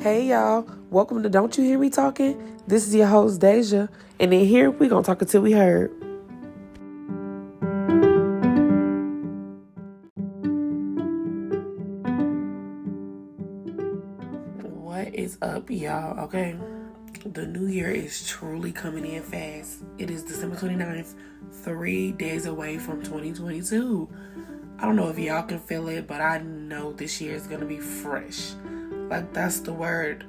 Hey y'all, welcome to Don't You Hear Me Talking? This is your host Deja, and in here we're gonna talk until we heard. What is up, y'all? Okay, the new year is truly coming in fast. It is December 29th, three days away from 2022. I don't know if y'all can feel it, but I know this year is gonna be fresh. Like that's the word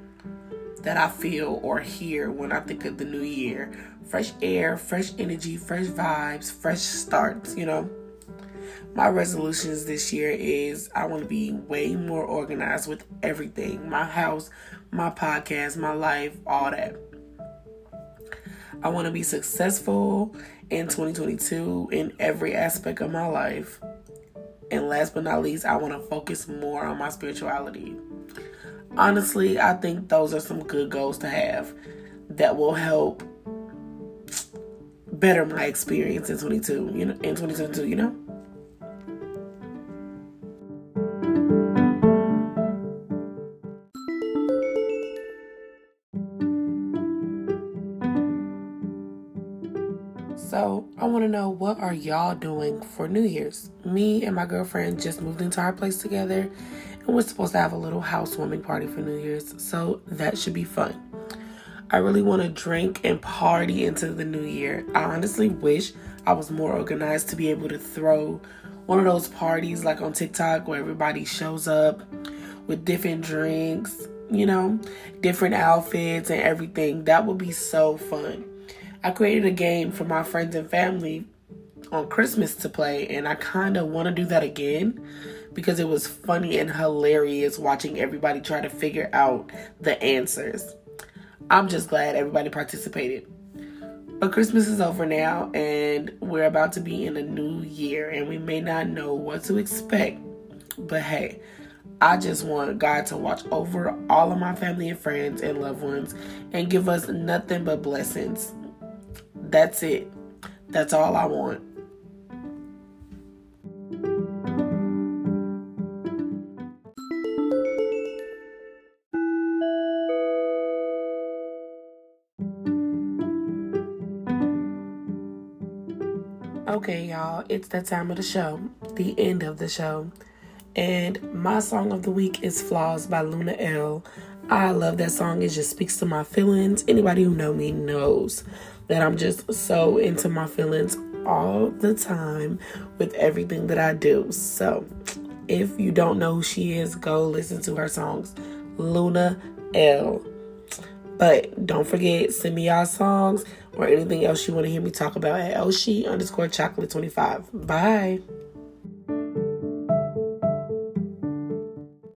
that I feel or hear when I think of the new year. Fresh air, fresh energy, fresh vibes, fresh starts, you know. My resolutions this year is I want to be way more organized with everything. My house, my podcast, my life, all that. I want to be successful in 2022 in every aspect of my life. And last but not least, I want to focus more on my spirituality honestly, I think those are some good goals to have that will help better my experience in 22, you know, in 2022, you know? So, I want to know what are y'all doing for New Year's? Me and my girlfriend just moved into our place together and we're supposed to have a little housewarming party for New Year's, so that should be fun. I really want to drink and party into the new year. I honestly wish I was more organized to be able to throw one of those parties like on TikTok where everybody shows up with different drinks, you know, different outfits and everything. That would be so fun. I created a game for my friends and family on Christmas to play, and I kind of want to do that again because it was funny and hilarious watching everybody try to figure out the answers. I'm just glad everybody participated. But Christmas is over now, and we're about to be in a new year, and we may not know what to expect. But hey, I just want God to watch over all of my family and friends and loved ones and give us nothing but blessings. That's it. That's all I want. Okay, y'all, it's that time of the show, the end of the show. And my song of the week is Flaws by Luna L. I love that song. It just speaks to my feelings. Anybody who know me knows that I'm just so into my feelings all the time with everything that I do. So, if you don't know who she is, go listen to her songs. Luna L. But don't forget, send me y'all songs or anything else you want to hear me talk about at Oshi underscore chocolate 25. Bye.